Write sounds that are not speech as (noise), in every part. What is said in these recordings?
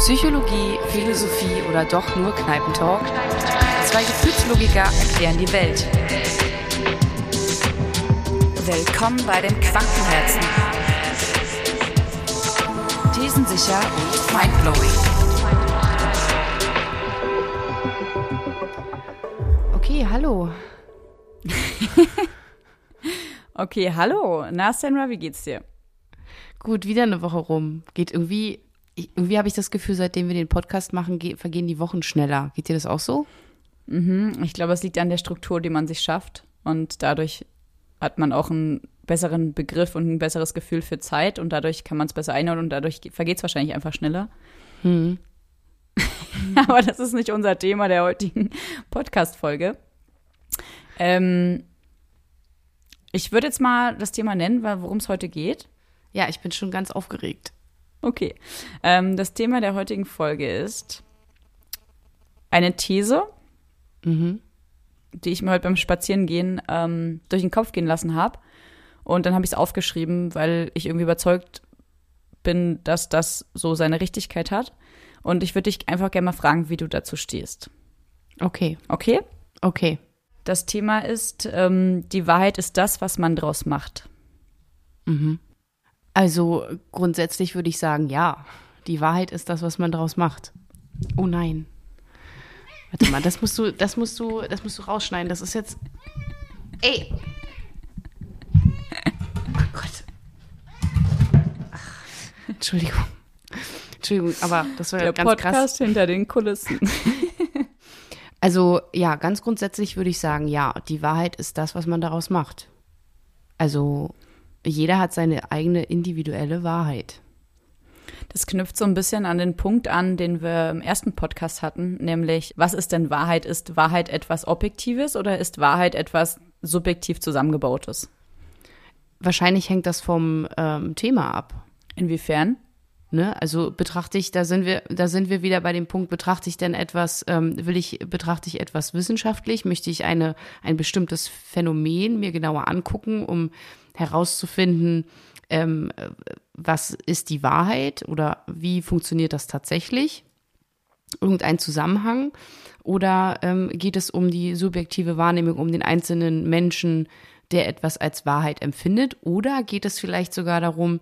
Psychologie, Philosophie oder doch nur Kneipentalk? Zwei Gefühlslogiker erklären die Welt. Willkommen bei den Quantenherzen. Thesensicher und mindblowing. Okay, hallo. (laughs) Okay, hallo. Na, Sandra, wie geht's dir? Gut, wieder eine Woche rum. Geht irgendwie, ich- irgendwie habe ich das Gefühl, seitdem wir den Podcast machen, ge- vergehen die Wochen schneller. Geht dir das auch so? Mhm, ich glaube, es liegt an der Struktur, die man sich schafft. Und dadurch hat man auch einen besseren Begriff und ein besseres Gefühl für Zeit. Und dadurch kann man es besser einordnen und dadurch vergeht es wahrscheinlich einfach schneller. Hm. (laughs) Aber das ist nicht unser Thema der heutigen Podcast-Folge. Ähm, ich würde jetzt mal das Thema nennen, worum es heute geht. Ja, ich bin schon ganz aufgeregt. Okay. Ähm, das Thema der heutigen Folge ist eine These, Mhm. die ich mir heute beim Spazierengehen ähm, durch den Kopf gehen lassen habe. Und dann habe ich es aufgeschrieben, weil ich irgendwie überzeugt bin, dass das so seine Richtigkeit hat. Und ich würde dich einfach gerne mal fragen, wie du dazu stehst. Okay, Okay? okay. Das Thema ist, ähm, die Wahrheit ist das, was man draus macht. Also grundsätzlich würde ich sagen, ja. Die Wahrheit ist das, was man daraus macht. Oh nein. Warte mal, das musst du, das musst du, das musst du rausschneiden. Das ist jetzt. Ey! Oh Gott. Ach, Entschuldigung. Entschuldigung, aber das war Der ganz Podcast krass. hinter den Kulissen. (laughs) Also ja, ganz grundsätzlich würde ich sagen, ja, die Wahrheit ist das, was man daraus macht. Also jeder hat seine eigene individuelle Wahrheit. Das knüpft so ein bisschen an den Punkt an, den wir im ersten Podcast hatten, nämlich, was ist denn Wahrheit? Ist Wahrheit etwas Objektives oder ist Wahrheit etwas subjektiv zusammengebautes? Wahrscheinlich hängt das vom ähm, Thema ab. Inwiefern? Ne? Also betrachte ich, da sind wir, da sind wir wieder bei dem Punkt, betrachte ich denn etwas, ähm, will ich, betrachte ich etwas wissenschaftlich? Möchte ich eine, ein bestimmtes Phänomen mir genauer angucken, um herauszufinden, ähm, äh, was ist die Wahrheit oder wie funktioniert das tatsächlich? Irgendein Zusammenhang? Oder ähm, geht es um die subjektive Wahrnehmung, um den einzelnen Menschen, der etwas als Wahrheit empfindet? Oder geht es vielleicht sogar darum,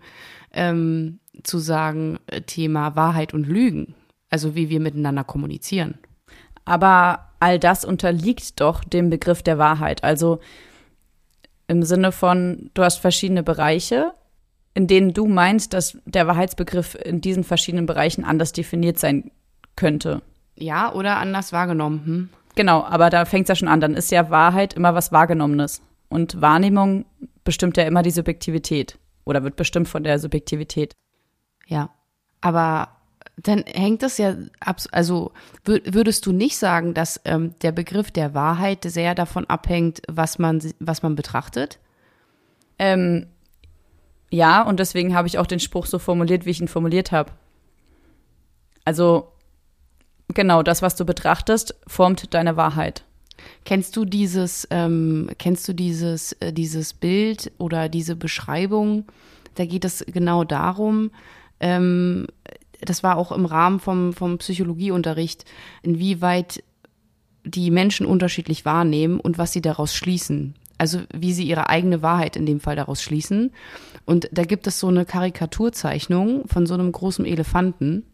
ähm, zu sagen, äh, Thema Wahrheit und Lügen? Also wie wir miteinander kommunizieren. Aber all das unterliegt doch dem Begriff der Wahrheit. Also im Sinne von, du hast verschiedene Bereiche, in denen du meinst, dass der Wahrheitsbegriff in diesen verschiedenen Bereichen anders definiert sein könnte. Ja, oder anders wahrgenommen. Hm? Genau, aber da fängt es ja schon an. Dann ist ja Wahrheit immer was Wahrgenommenes. Und Wahrnehmung bestimmt ja immer die Subjektivität oder wird bestimmt von der Subjektivität. Ja. Aber dann hängt das ja ab, also wür- würdest du nicht sagen, dass ähm, der Begriff der Wahrheit sehr davon abhängt, was man, was man betrachtet? Ähm, ja, und deswegen habe ich auch den Spruch so formuliert, wie ich ihn formuliert habe. Also, genau, das, was du betrachtest, formt deine Wahrheit. Kennst du dieses, ähm, kennst du dieses, äh, dieses Bild oder diese Beschreibung? Da geht es genau darum, ähm, das war auch im Rahmen vom, vom Psychologieunterricht, inwieweit die Menschen unterschiedlich wahrnehmen und was sie daraus schließen. Also wie sie ihre eigene Wahrheit in dem Fall daraus schließen. Und da gibt es so eine Karikaturzeichnung von so einem großen Elefanten.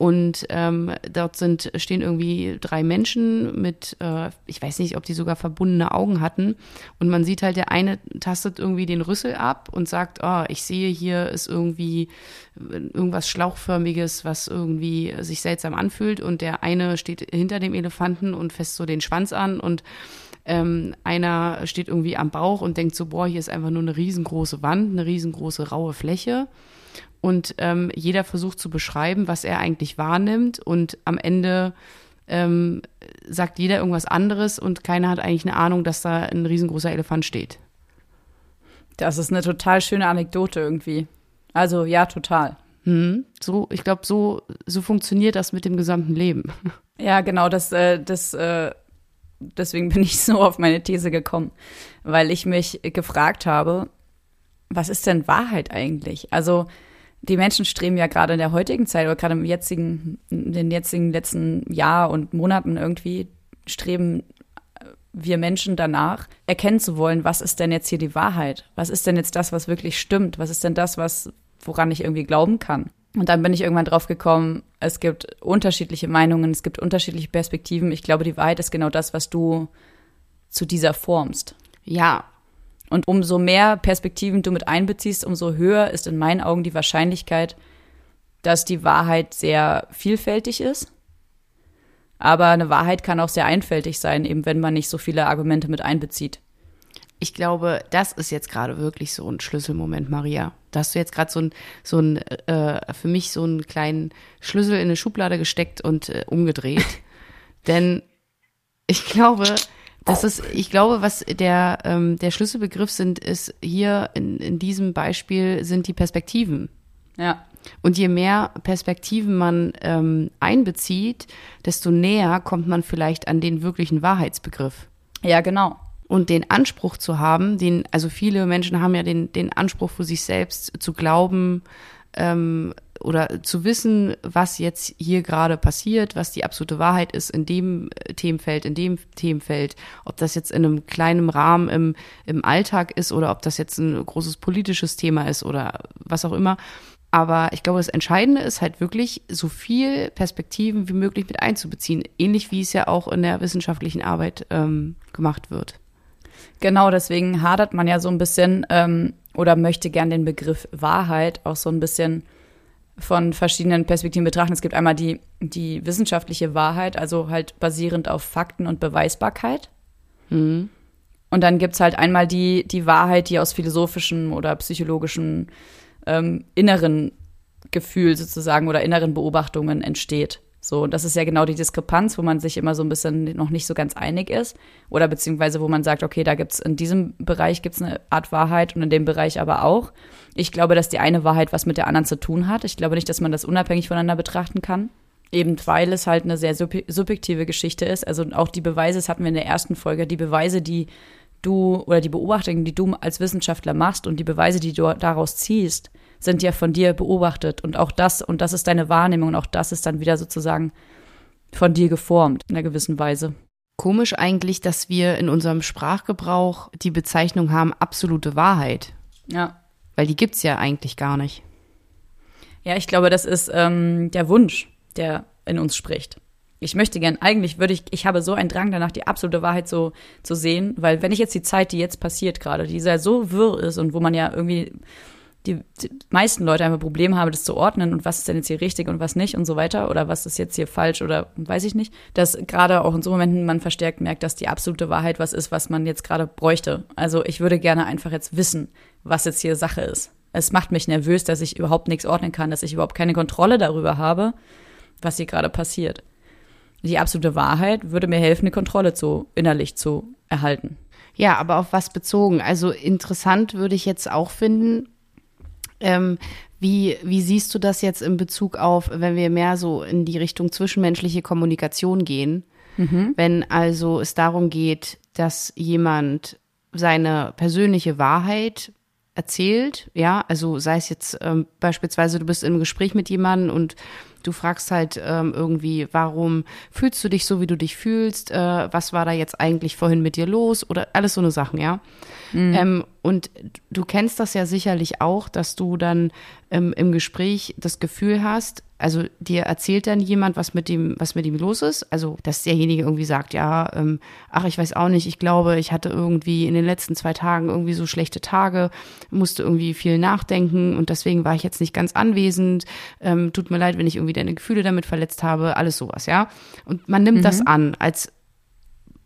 Und ähm, dort sind, stehen irgendwie drei Menschen mit, äh, ich weiß nicht, ob die sogar verbundene Augen hatten. Und man sieht halt, der eine tastet irgendwie den Rüssel ab und sagt, oh, ich sehe hier ist irgendwie irgendwas Schlauchförmiges, was irgendwie sich seltsam anfühlt. Und der eine steht hinter dem Elefanten und fässt so den Schwanz an und ähm, einer steht irgendwie am Bauch und denkt so, boah, hier ist einfach nur eine riesengroße Wand, eine riesengroße raue Fläche. Und ähm, jeder versucht zu beschreiben, was er eigentlich wahrnimmt. Und am Ende ähm, sagt jeder irgendwas anderes und keiner hat eigentlich eine Ahnung, dass da ein riesengroßer Elefant steht. Das ist eine total schöne Anekdote irgendwie. Also, ja, total. Hm? So, ich glaube, so, so funktioniert das mit dem gesamten Leben. (laughs) Ja, genau, das, äh, das, äh, deswegen bin ich (laughs) so auf meine These gekommen, weil ich mich gefragt habe, was ist denn Wahrheit eigentlich? Also die Menschen streben ja gerade in der heutigen Zeit oder gerade im jetzigen, in den jetzigen letzten Jahr und Monaten irgendwie streben wir Menschen danach, erkennen zu wollen, was ist denn jetzt hier die Wahrheit? Was ist denn jetzt das, was wirklich stimmt? Was ist denn das, was, woran ich irgendwie glauben kann? Und dann bin ich irgendwann drauf gekommen, es gibt unterschiedliche Meinungen, es gibt unterschiedliche Perspektiven. Ich glaube, die Wahrheit ist genau das, was du zu dieser formst. Ja. Und umso mehr Perspektiven du mit einbeziehst, umso höher ist in meinen Augen die Wahrscheinlichkeit, dass die Wahrheit sehr vielfältig ist. Aber eine Wahrheit kann auch sehr einfältig sein, eben wenn man nicht so viele Argumente mit einbezieht. Ich glaube, das ist jetzt gerade wirklich so ein Schlüsselmoment, Maria. Da hast du jetzt gerade so ein, so ein, äh, für mich so einen kleinen Schlüssel in eine Schublade gesteckt und äh, umgedreht. (laughs) Denn ich glaube, das ist, ich glaube, was der, ähm, der Schlüsselbegriff sind, ist hier in, in diesem Beispiel sind die Perspektiven. Ja. Und je mehr Perspektiven man ähm, einbezieht, desto näher kommt man vielleicht an den wirklichen Wahrheitsbegriff. Ja, genau. Und den Anspruch zu haben, den, also viele Menschen haben ja den, den Anspruch für sich selbst zu glauben ähm, oder zu wissen, was jetzt hier gerade passiert, was die absolute Wahrheit ist in dem Themenfeld, in dem Themenfeld, ob das jetzt in einem kleinen Rahmen im, im Alltag ist oder ob das jetzt ein großes politisches Thema ist oder was auch immer. Aber ich glaube, das Entscheidende ist halt wirklich, so viel Perspektiven wie möglich mit einzubeziehen, ähnlich wie es ja auch in der wissenschaftlichen Arbeit ähm, gemacht wird. Genau, deswegen hadert man ja so ein bisschen ähm, oder möchte gern den Begriff Wahrheit auch so ein bisschen von verschiedenen Perspektiven betrachten. Es gibt einmal die, die wissenschaftliche Wahrheit, also halt basierend auf Fakten und Beweisbarkeit. Mhm. Und dann gibt's halt einmal die, die Wahrheit, die aus philosophischen oder psychologischen ähm, inneren Gefühl sozusagen oder inneren Beobachtungen entsteht. So, und das ist ja genau die Diskrepanz, wo man sich immer so ein bisschen noch nicht so ganz einig ist. Oder beziehungsweise, wo man sagt, okay, da gibt's in diesem Bereich gibt's eine Art Wahrheit und in dem Bereich aber auch. Ich glaube, dass die eine Wahrheit was mit der anderen zu tun hat. Ich glaube nicht, dass man das unabhängig voneinander betrachten kann. Eben weil es halt eine sehr subjektive Geschichte ist. Also auch die Beweise, das hatten wir in der ersten Folge, die Beweise, die du oder die Beobachtungen, die du als Wissenschaftler machst und die Beweise, die du daraus ziehst, sind ja von dir beobachtet und auch das und das ist deine Wahrnehmung und auch das ist dann wieder sozusagen von dir geformt in einer gewissen Weise. Komisch eigentlich, dass wir in unserem Sprachgebrauch die Bezeichnung haben absolute Wahrheit. Ja. Weil die gibt's ja eigentlich gar nicht. Ja, ich glaube, das ist ähm, der Wunsch, der in uns spricht ich möchte gern, eigentlich würde ich, ich habe so einen Drang danach, die absolute Wahrheit so zu sehen, weil wenn ich jetzt die Zeit, die jetzt passiert gerade, die ja so wirr ist und wo man ja irgendwie die, die meisten Leute einfach Probleme haben, das zu ordnen und was ist denn jetzt hier richtig und was nicht und so weiter oder was ist jetzt hier falsch oder weiß ich nicht, dass gerade auch in so Momenten man verstärkt merkt, dass die absolute Wahrheit was ist, was man jetzt gerade bräuchte. Also ich würde gerne einfach jetzt wissen, was jetzt hier Sache ist. Es macht mich nervös, dass ich überhaupt nichts ordnen kann, dass ich überhaupt keine Kontrolle darüber habe, was hier gerade passiert die absolute Wahrheit würde mir helfen, eine Kontrolle zu innerlich zu erhalten. Ja, aber auf was bezogen? Also interessant würde ich jetzt auch finden, ähm, wie, wie siehst du das jetzt in Bezug auf, wenn wir mehr so in die Richtung zwischenmenschliche Kommunikation gehen? Mhm. Wenn also es darum geht, dass jemand seine persönliche Wahrheit erzählt, ja, also sei es jetzt ähm, beispielsweise, du bist im Gespräch mit jemandem und Du fragst halt ähm, irgendwie, warum fühlst du dich so, wie du dich fühlst? Äh, was war da jetzt eigentlich vorhin mit dir los? Oder alles so eine Sachen, ja. Mhm. Ähm, und du kennst das ja sicherlich auch, dass du dann ähm, im Gespräch das Gefühl hast, also dir erzählt dann jemand, was mit dem, was mit ihm los ist. Also, dass derjenige irgendwie sagt, ja, ähm, ach, ich weiß auch nicht, ich glaube, ich hatte irgendwie in den letzten zwei Tagen irgendwie so schlechte Tage, musste irgendwie viel nachdenken und deswegen war ich jetzt nicht ganz anwesend. Ähm, tut mir leid, wenn ich irgendwie deine Gefühle damit verletzt habe, alles sowas, ja. Und man nimmt mhm. das an als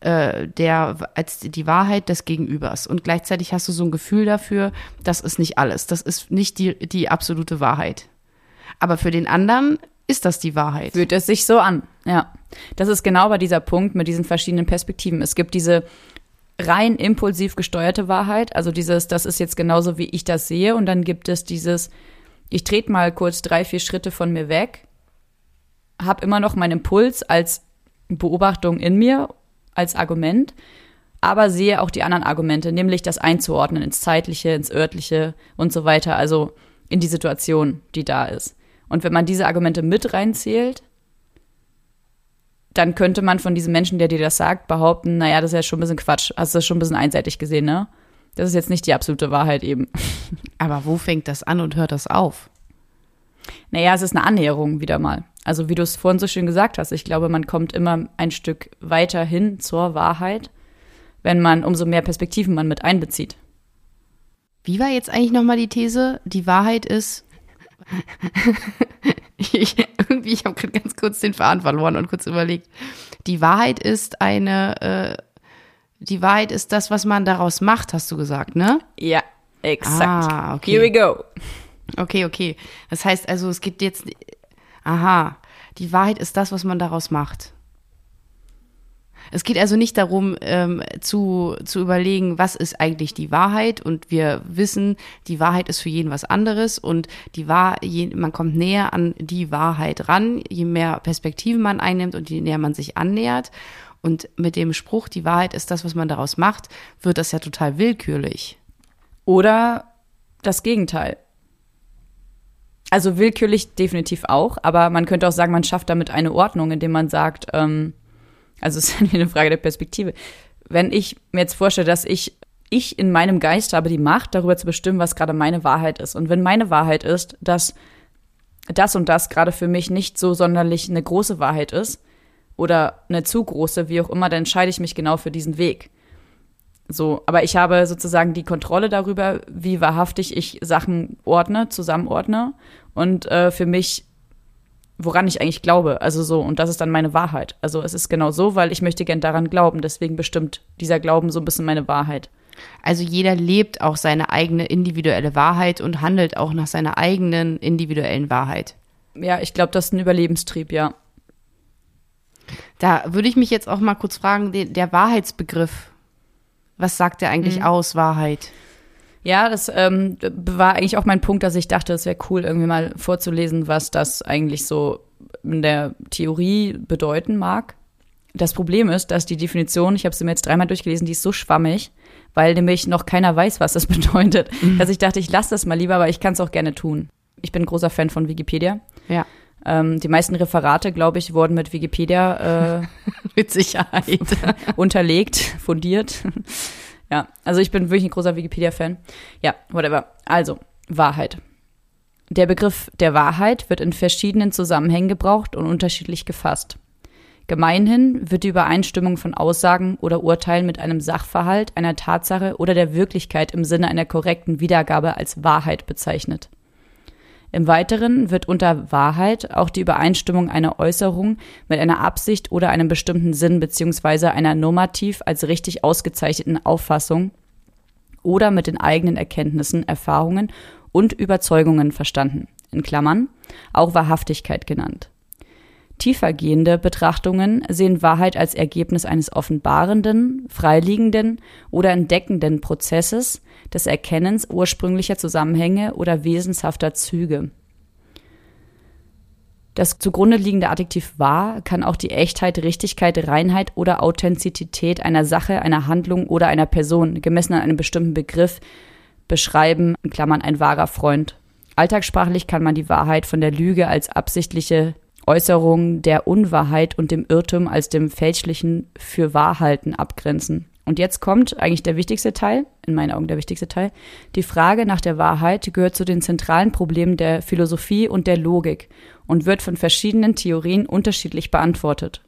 äh, der als die Wahrheit des Gegenübers. Und gleichzeitig hast du so ein Gefühl dafür, das ist nicht alles. Das ist nicht die, die absolute Wahrheit. Aber für den anderen ist das die Wahrheit. Fühlt es sich so an, ja. Das ist genau bei dieser Punkt mit diesen verschiedenen Perspektiven. Es gibt diese rein impulsiv gesteuerte Wahrheit, also dieses, das ist jetzt genauso, wie ich das sehe. Und dann gibt es dieses, ich trete mal kurz drei, vier Schritte von mir weg, habe immer noch meinen Impuls als Beobachtung in mir als Argument, aber sehe auch die anderen Argumente, nämlich das einzuordnen ins Zeitliche, ins Örtliche und so weiter. Also in die Situation, die da ist. Und wenn man diese Argumente mit reinzählt, dann könnte man von diesem Menschen, der dir das sagt, behaupten, naja, das ist ja schon ein bisschen Quatsch. Hast du das schon ein bisschen einseitig gesehen, ne? Das ist jetzt nicht die absolute Wahrheit eben. (laughs) Aber wo fängt das an und hört das auf? Naja, es ist eine Annäherung wieder mal. Also wie du es vorhin so schön gesagt hast, ich glaube, man kommt immer ein Stück weiter hin zur Wahrheit, wenn man umso mehr Perspektiven man mit einbezieht. Wie war jetzt eigentlich nochmal die These? Die Wahrheit ist. (laughs) ich, irgendwie, ich habe gerade ganz kurz den Faden verloren und kurz überlegt. Die Wahrheit ist eine. Äh, die Wahrheit ist das, was man daraus macht, hast du gesagt, ne? Ja, exakt. Ah, okay. Here we go. Okay, okay. Das heißt also, es gibt jetzt. Aha. Die Wahrheit ist das, was man daraus macht. Es geht also nicht darum, ähm, zu, zu überlegen, was ist eigentlich die Wahrheit. Und wir wissen, die Wahrheit ist für jeden was anderes. Und die Wahr je, man kommt näher an die Wahrheit ran, je mehr Perspektiven man einnimmt und je näher man sich annähert. Und mit dem Spruch, die Wahrheit ist das, was man daraus macht, wird das ja total willkürlich. Oder das Gegenteil. Also willkürlich definitiv auch, aber man könnte auch sagen, man schafft damit eine Ordnung, indem man sagt, ähm, also es ist (laughs) halt eine Frage der Perspektive. Wenn ich mir jetzt vorstelle, dass ich ich in meinem Geist habe die Macht, darüber zu bestimmen, was gerade meine Wahrheit ist. Und wenn meine Wahrheit ist, dass das und das gerade für mich nicht so sonderlich eine große Wahrheit ist oder eine zu große, wie auch immer, dann entscheide ich mich genau für diesen Weg. So, aber ich habe sozusagen die Kontrolle darüber, wie wahrhaftig ich Sachen ordne, zusammenordne und äh, für mich, woran ich eigentlich glaube. Also so, und das ist dann meine Wahrheit. Also es ist genau so, weil ich möchte gern daran glauben. Deswegen bestimmt dieser Glauben so ein bisschen meine Wahrheit. Also jeder lebt auch seine eigene individuelle Wahrheit und handelt auch nach seiner eigenen individuellen Wahrheit. Ja, ich glaube, das ist ein Überlebenstrieb, ja. Da würde ich mich jetzt auch mal kurz fragen, der, Wahrheitsbegriff, was sagt der eigentlich Mhm. aus, Wahrheit? Ja, das ähm, war eigentlich auch mein Punkt, dass ich dachte, es wäre cool, irgendwie mal vorzulesen, was das eigentlich so in der Theorie bedeuten mag. Das Problem ist, dass die Definition, ich habe sie mir jetzt dreimal durchgelesen, die ist so schwammig, weil nämlich noch keiner weiß, was das (laughs) bedeutet, dass ich dachte, ich lasse das mal lieber, aber ich kann es auch gerne tun. Ich bin großer Fan von Wikipedia. Ja, Ähm, die meisten Referate, glaube ich, wurden mit Wikipedia äh, (laughs) mit Sicherheit. (laughs) unterlegt, fundiert. Ja, also ich bin wirklich ein großer Wikipedia-Fan. Ja, whatever. Also, Wahrheit. Der Begriff der Wahrheit wird in verschiedenen Zusammenhängen gebraucht und unterschiedlich gefasst. Gemeinhin wird die Übereinstimmung von Aussagen oder Urteilen mit einem Sachverhalt, einer Tatsache oder der Wirklichkeit im Sinne einer korrekten Wiedergabe als Wahrheit bezeichnet. Im Weiteren wird unter Wahrheit auch die Übereinstimmung einer Äußerung mit einer Absicht oder einem bestimmten Sinn bzw. einer normativ als richtig ausgezeichneten Auffassung oder mit den eigenen Erkenntnissen, Erfahrungen und Überzeugungen verstanden, in Klammern, auch Wahrhaftigkeit genannt. Tiefergehende Betrachtungen sehen Wahrheit als Ergebnis eines offenbarenden, freiliegenden oder entdeckenden Prozesses des Erkennens ursprünglicher Zusammenhänge oder wesenshafter Züge. Das zugrunde liegende Adjektiv wahr kann auch die Echtheit, Richtigkeit, Reinheit oder Authentizität einer Sache, einer Handlung oder einer Person, gemessen an einem bestimmten Begriff, beschreiben, in Klammern ein wahrer Freund. Alltagssprachlich kann man die Wahrheit von der Lüge als absichtliche Äußerung der Unwahrheit und dem Irrtum als dem fälschlichen für Wahrhalten abgrenzen. Und jetzt kommt eigentlich der wichtigste Teil, in meinen Augen der wichtigste Teil. Die Frage nach der Wahrheit gehört zu den zentralen Problemen der Philosophie und der Logik und wird von verschiedenen Theorien unterschiedlich beantwortet.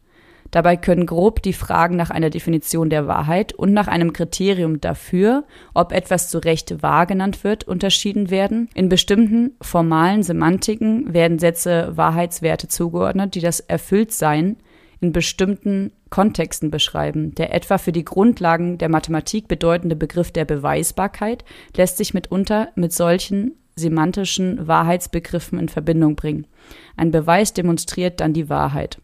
Dabei können grob die Fragen nach einer Definition der Wahrheit und nach einem Kriterium dafür, ob etwas zu Recht wahr genannt wird, unterschieden werden. In bestimmten formalen Semantiken werden Sätze Wahrheitswerte zugeordnet, die das Erfülltsein in bestimmten Kontexten beschreiben. Der etwa für die Grundlagen der Mathematik bedeutende Begriff der Beweisbarkeit lässt sich mitunter mit solchen semantischen Wahrheitsbegriffen in Verbindung bringen. Ein Beweis demonstriert dann die Wahrheit.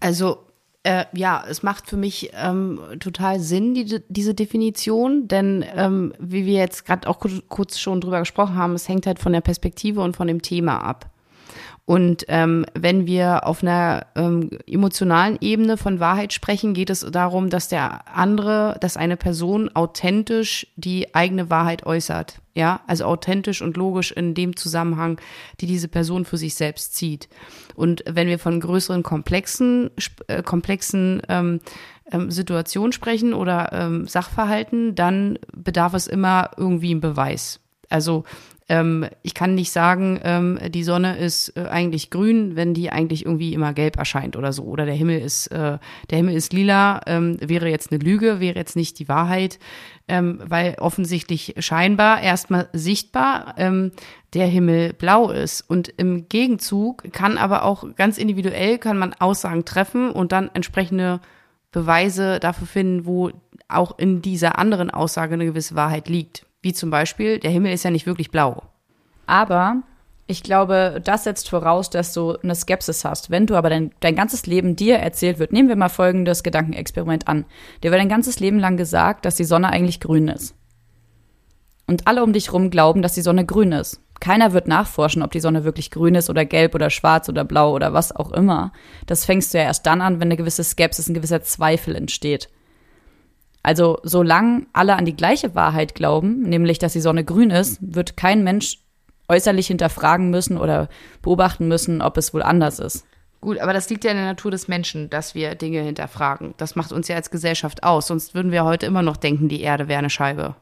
Also äh, ja, es macht für mich ähm, total Sinn, die, diese Definition, denn ähm, wie wir jetzt gerade auch kurz schon drüber gesprochen haben, es hängt halt von der Perspektive und von dem Thema ab. Und ähm, wenn wir auf einer ähm, emotionalen Ebene von Wahrheit sprechen, geht es darum, dass der andere, dass eine Person authentisch die eigene Wahrheit äußert. Ja, also authentisch und logisch in dem Zusammenhang, die diese Person für sich selbst zieht. Und wenn wir von größeren komplexen, äh, komplexen ähm, ähm, Situationen sprechen oder ähm, Sachverhalten, dann bedarf es immer irgendwie einen Beweis. Also ähm, ich kann nicht sagen, ähm, die Sonne ist äh, eigentlich grün, wenn die eigentlich irgendwie immer gelb erscheint oder so. Oder der Himmel ist, äh, der Himmel ist lila, ähm, wäre jetzt eine Lüge, wäre jetzt nicht die Wahrheit, ähm, weil offensichtlich scheinbar erstmal sichtbar ähm, der Himmel blau ist. Und im Gegenzug kann aber auch ganz individuell kann man Aussagen treffen und dann entsprechende Beweise dafür finden, wo auch in dieser anderen Aussage eine gewisse Wahrheit liegt. Wie zum Beispiel, der Himmel ist ja nicht wirklich blau. Aber ich glaube, das setzt voraus, dass du eine Skepsis hast. Wenn du aber dein, dein ganzes Leben dir erzählt wird, nehmen wir mal folgendes Gedankenexperiment an. Dir wird dein ganzes Leben lang gesagt, dass die Sonne eigentlich grün ist. Und alle um dich rum glauben, dass die Sonne grün ist. Keiner wird nachforschen, ob die Sonne wirklich grün ist oder gelb oder schwarz oder blau oder was auch immer. Das fängst du ja erst dann an, wenn eine gewisse Skepsis, ein gewisser Zweifel entsteht. Also solange alle an die gleiche Wahrheit glauben, nämlich dass die Sonne grün ist, wird kein Mensch äußerlich hinterfragen müssen oder beobachten müssen, ob es wohl anders ist. Gut, aber das liegt ja in der Natur des Menschen, dass wir Dinge hinterfragen. Das macht uns ja als Gesellschaft aus. Sonst würden wir heute immer noch denken, die Erde wäre eine Scheibe.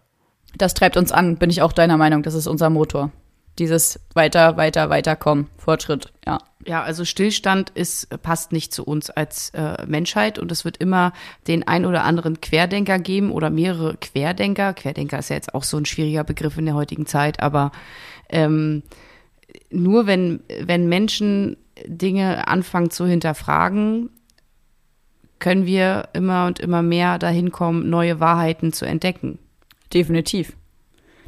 Das treibt uns an, bin ich auch deiner Meinung. Das ist unser Motor dieses weiter, weiter, weiter kommen, Fortschritt, ja. Ja, also Stillstand ist, passt nicht zu uns als äh, Menschheit und es wird immer den ein oder anderen Querdenker geben oder mehrere Querdenker. Querdenker ist ja jetzt auch so ein schwieriger Begriff in der heutigen Zeit, aber ähm, nur wenn, wenn Menschen Dinge anfangen zu hinterfragen, können wir immer und immer mehr dahin kommen, neue Wahrheiten zu entdecken. Definitiv.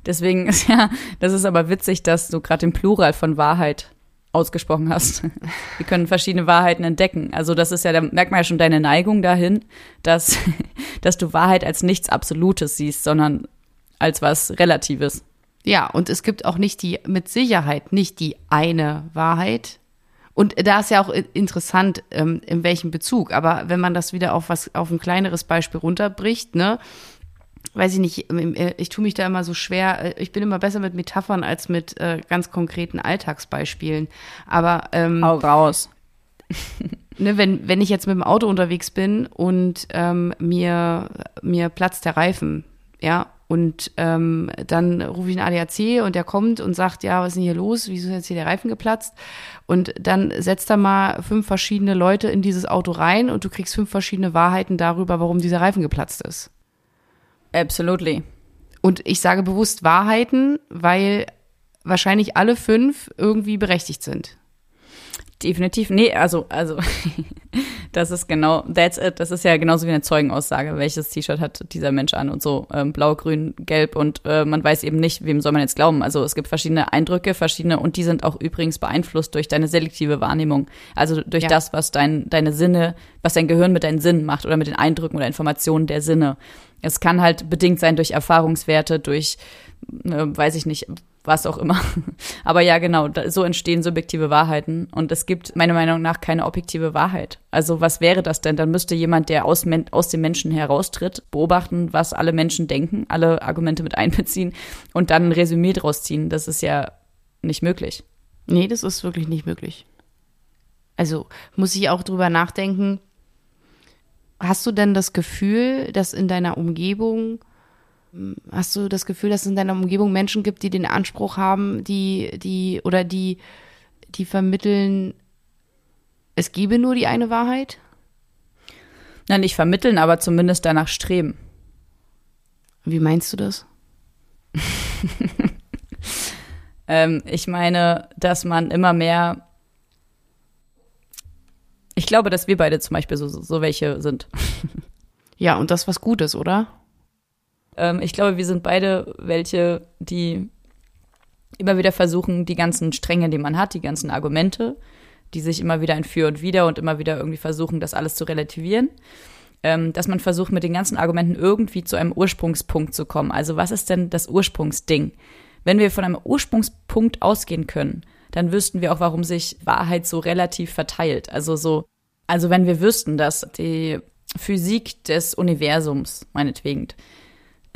Deswegen ist ja, das ist aber witzig, dass du gerade den Plural von Wahrheit ausgesprochen hast. Wir können verschiedene Wahrheiten entdecken. Also das ist ja, da merkt man ja schon deine Neigung dahin, dass, (laughs) dass du Wahrheit als nichts Absolutes siehst, sondern als was Relatives. Ja, und es gibt auch nicht die, mit Sicherheit nicht die eine Wahrheit. Und da ist ja auch interessant, ähm, in welchem Bezug. Aber wenn man das wieder auf was, auf ein kleineres Beispiel runterbricht, ne, weiß ich nicht, äh, ich tue mich da immer so schwer. Äh, ich bin immer besser mit Metaphern als mit äh, ganz konkreten Alltagsbeispielen. Aber ähm, Hau raus. (laughs) ne, wenn, wenn ich jetzt mit dem Auto unterwegs bin und ähm, mir, mir platzt der Reifen, ja, und ähm, dann rufe ich einen ADAC und der kommt und sagt, ja, was ist denn hier los? Wieso ist jetzt hier der Reifen geplatzt? Und dann setzt da mal fünf verschiedene Leute in dieses Auto rein und du kriegst fünf verschiedene Wahrheiten darüber, warum dieser Reifen geplatzt ist. Absolutely. Und ich sage bewusst Wahrheiten, weil wahrscheinlich alle fünf irgendwie berechtigt sind. Definitiv. Nee, also, also, (laughs) das ist genau, that's it. Das ist ja genauso wie eine Zeugenaussage. Welches T-Shirt hat dieser Mensch an und so, ähm, blau, grün, gelb und äh, man weiß eben nicht, wem soll man jetzt glauben. Also es gibt verschiedene Eindrücke, verschiedene und die sind auch übrigens beeinflusst durch deine selektive Wahrnehmung. Also durch ja. das, was dein, deine Sinne, was dein Gehirn mit deinen Sinnen macht oder mit den Eindrücken oder Informationen der Sinne. Es kann halt bedingt sein durch Erfahrungswerte, durch, äh, weiß ich nicht, was auch immer. (laughs) Aber ja, genau, so entstehen subjektive Wahrheiten. Und es gibt meiner Meinung nach keine objektive Wahrheit. Also was wäre das denn? Dann müsste jemand, der aus, aus dem Menschen heraustritt, beobachten, was alle Menschen denken, alle Argumente mit (laughs) einbeziehen und dann ein Resümee draus ziehen. Das ist ja nicht möglich. Nee, das ist wirklich nicht möglich. Also muss ich auch drüber nachdenken, Hast du denn das Gefühl, dass in deiner Umgebung, hast du das Gefühl, dass es in deiner Umgebung Menschen gibt, die den Anspruch haben, die, die, oder die, die vermitteln, es gebe nur die eine Wahrheit? Nein, nicht vermitteln, aber zumindest danach streben. Wie meinst du das? (laughs) ähm, ich meine, dass man immer mehr ich glaube, dass wir beide zum Beispiel so, so welche sind. (laughs) Ja, und das was Gutes, oder? Ähm, ich glaube, wir sind beide welche, die immer wieder versuchen, die ganzen Stränge, die man hat, die ganzen Argumente, die sich immer wieder ein Für und Wider und immer wieder irgendwie versuchen, das alles zu relativieren, ähm, dass man versucht, mit den ganzen Argumenten irgendwie zu einem Ursprungspunkt zu kommen. Also was ist denn das Ursprungsding? Wenn wir von einem Ursprungspunkt ausgehen können, dann wüssten wir auch, warum sich Wahrheit so relativ verteilt. Also so, also wenn wir wüssten, dass die Physik des Universums, meinetwegen,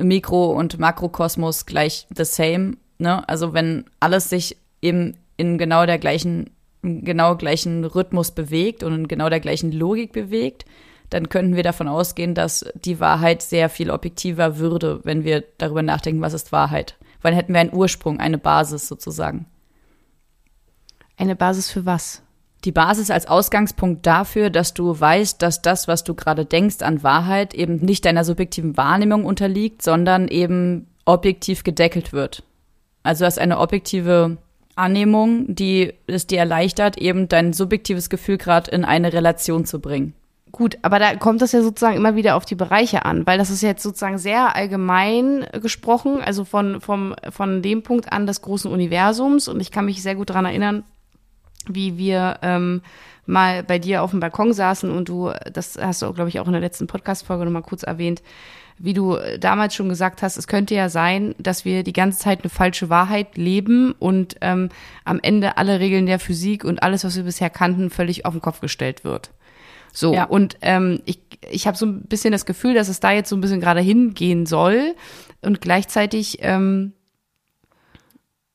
Mikro- und Makrokosmos gleich the same, ne? Also wenn alles sich eben in genau der gleichen, genau gleichen Rhythmus bewegt und in genau der gleichen Logik bewegt, dann könnten wir davon ausgehen, dass die Wahrheit sehr viel objektiver würde, wenn wir darüber nachdenken, was ist Wahrheit. Weil dann hätten wir einen Ursprung, eine Basis sozusagen. Eine Basis für was? Die Basis als Ausgangspunkt dafür, dass du weißt, dass das, was du gerade denkst an Wahrheit, eben nicht deiner subjektiven Wahrnehmung unterliegt, sondern eben objektiv gedeckelt wird. Also hast eine objektive Annehmung, die es dir erleichtert, eben dein subjektives Gefühl gerade in eine Relation zu bringen. Gut, aber da kommt das ja sozusagen immer wieder auf die Bereiche an, weil das ist jetzt sozusagen sehr allgemein gesprochen, also von, vom, von dem Punkt an des großen Universums. Und ich kann mich sehr gut daran erinnern, wie wir ähm, mal bei dir auf dem Balkon saßen und du, das hast du, glaube ich, auch in der letzten Podcast-Folge nochmal kurz erwähnt, wie du damals schon gesagt hast, es könnte ja sein, dass wir die ganze Zeit eine falsche Wahrheit leben und ähm, am Ende alle Regeln der Physik und alles, was wir bisher kannten, völlig auf den Kopf gestellt wird. So, ja. und ähm, ich, ich habe so ein bisschen das Gefühl, dass es da jetzt so ein bisschen gerade hingehen soll und gleichzeitig ähm,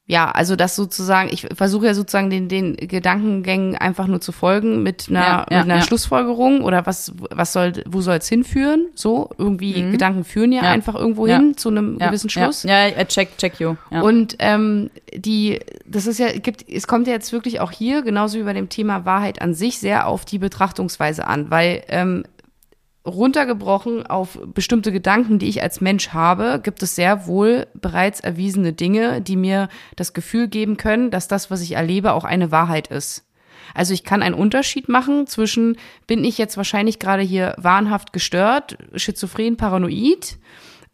ja, also das sozusagen, ich versuche ja sozusagen den, den Gedankengängen einfach nur zu folgen mit einer, ja, ja, mit einer ja. Schlussfolgerung oder was, was soll, wo soll es hinführen? So, irgendwie mhm. Gedanken führen ja, einfach irgendwo hin zu einem gewissen Schluss. Ja, ja, check, check you. Und ähm, die, das ist ja, gibt, es kommt ja jetzt wirklich auch hier, genauso wie bei dem Thema Wahrheit an sich, sehr auf die Betrachtungsweise an, weil ähm, runtergebrochen auf bestimmte Gedanken, die ich als Mensch habe, gibt es sehr wohl bereits erwiesene Dinge, die mir das Gefühl geben können, dass das, was ich erlebe, auch eine Wahrheit ist. Also ich kann einen Unterschied machen zwischen, bin ich jetzt wahrscheinlich gerade hier wahnhaft gestört, schizophren, paranoid,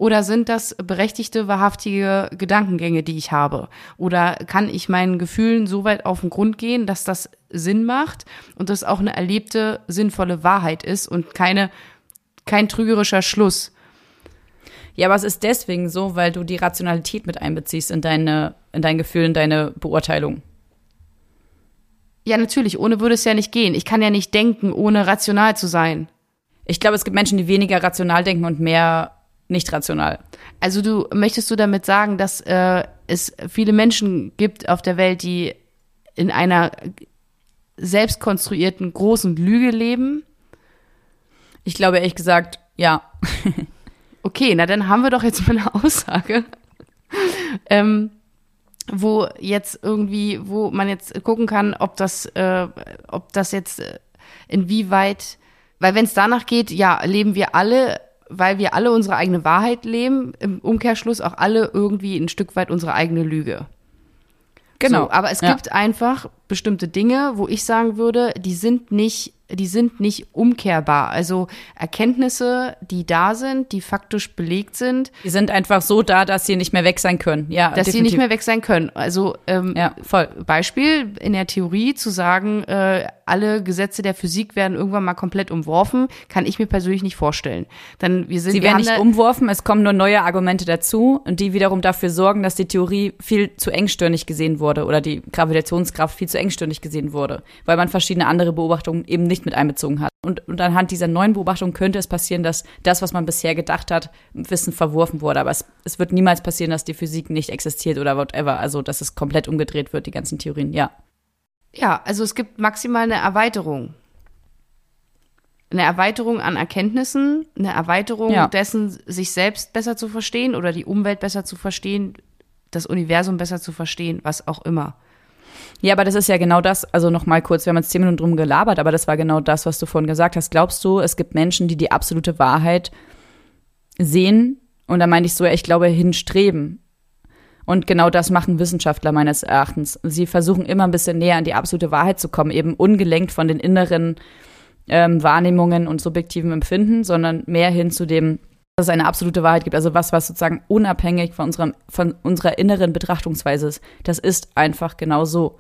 oder sind das berechtigte, wahrhaftige Gedankengänge, die ich habe? Oder kann ich meinen Gefühlen so weit auf den Grund gehen, dass das Sinn macht und das auch eine erlebte, sinnvolle Wahrheit ist und keine kein trügerischer Schluss. Ja, aber es ist deswegen so, weil du die Rationalität mit einbeziehst in deine, in dein Gefühl, in deine Beurteilung. Ja, natürlich. Ohne würde es ja nicht gehen. Ich kann ja nicht denken, ohne rational zu sein. Ich glaube, es gibt Menschen, die weniger rational denken und mehr nicht rational. Also du möchtest du damit sagen, dass äh, es viele Menschen gibt auf der Welt, die in einer selbstkonstruierten großen Lüge leben? Ich glaube ehrlich gesagt, ja. (laughs) okay, na dann haben wir doch jetzt mal eine Aussage, ähm, wo jetzt irgendwie, wo man jetzt gucken kann, ob das, äh, ob das jetzt äh, inwieweit, weil wenn es danach geht, ja, leben wir alle, weil wir alle unsere eigene Wahrheit leben, im Umkehrschluss auch alle irgendwie ein Stück weit unsere eigene Lüge. Genau. So, aber es ja. gibt einfach bestimmte Dinge, wo ich sagen würde, die sind nicht die sind nicht umkehrbar. Also Erkenntnisse, die da sind, die faktisch belegt sind. Die sind einfach so da, dass sie nicht mehr weg sein können. Ja, dass definitiv. sie nicht mehr weg sein können. Also ähm, ja, voll. Beispiel in der Theorie zu sagen, äh, alle Gesetze der Physik werden irgendwann mal komplett umworfen, kann ich mir persönlich nicht vorstellen. Dann wir sind sie werden nicht umworfen, es kommen nur neue Argumente dazu und die wiederum dafür sorgen, dass die Theorie viel zu engstirnig gesehen wurde oder die Gravitationskraft viel zu engstirnig gesehen wurde, weil man verschiedene andere Beobachtungen eben nicht mit einbezogen hat. Und, und anhand dieser neuen Beobachtung könnte es passieren, dass das, was man bisher gedacht hat, Wissen verworfen wurde. Aber es, es wird niemals passieren, dass die Physik nicht existiert oder whatever. Also, dass es komplett umgedreht wird, die ganzen Theorien, ja. Ja, also es gibt maximal eine Erweiterung. Eine Erweiterung an Erkenntnissen, eine Erweiterung ja. dessen, sich selbst besser zu verstehen oder die Umwelt besser zu verstehen, das Universum besser zu verstehen, was auch immer. Ja, aber das ist ja genau das, also noch mal kurz, wir haben jetzt zehn Minuten drum gelabert, aber das war genau das, was du vorhin gesagt hast. Glaubst du, es gibt Menschen, die die absolute Wahrheit sehen? Und da meine ich so, ich glaube, hinstreben. Und genau das machen Wissenschaftler meines Erachtens. Sie versuchen immer ein bisschen näher an die absolute Wahrheit zu kommen, eben ungelenkt von den inneren ähm, Wahrnehmungen und subjektiven Empfinden, sondern mehr hin zu dem, dass es eine absolute Wahrheit gibt. Also was, was sozusagen unabhängig von, unserem, von unserer inneren Betrachtungsweise ist. Das ist einfach genau so.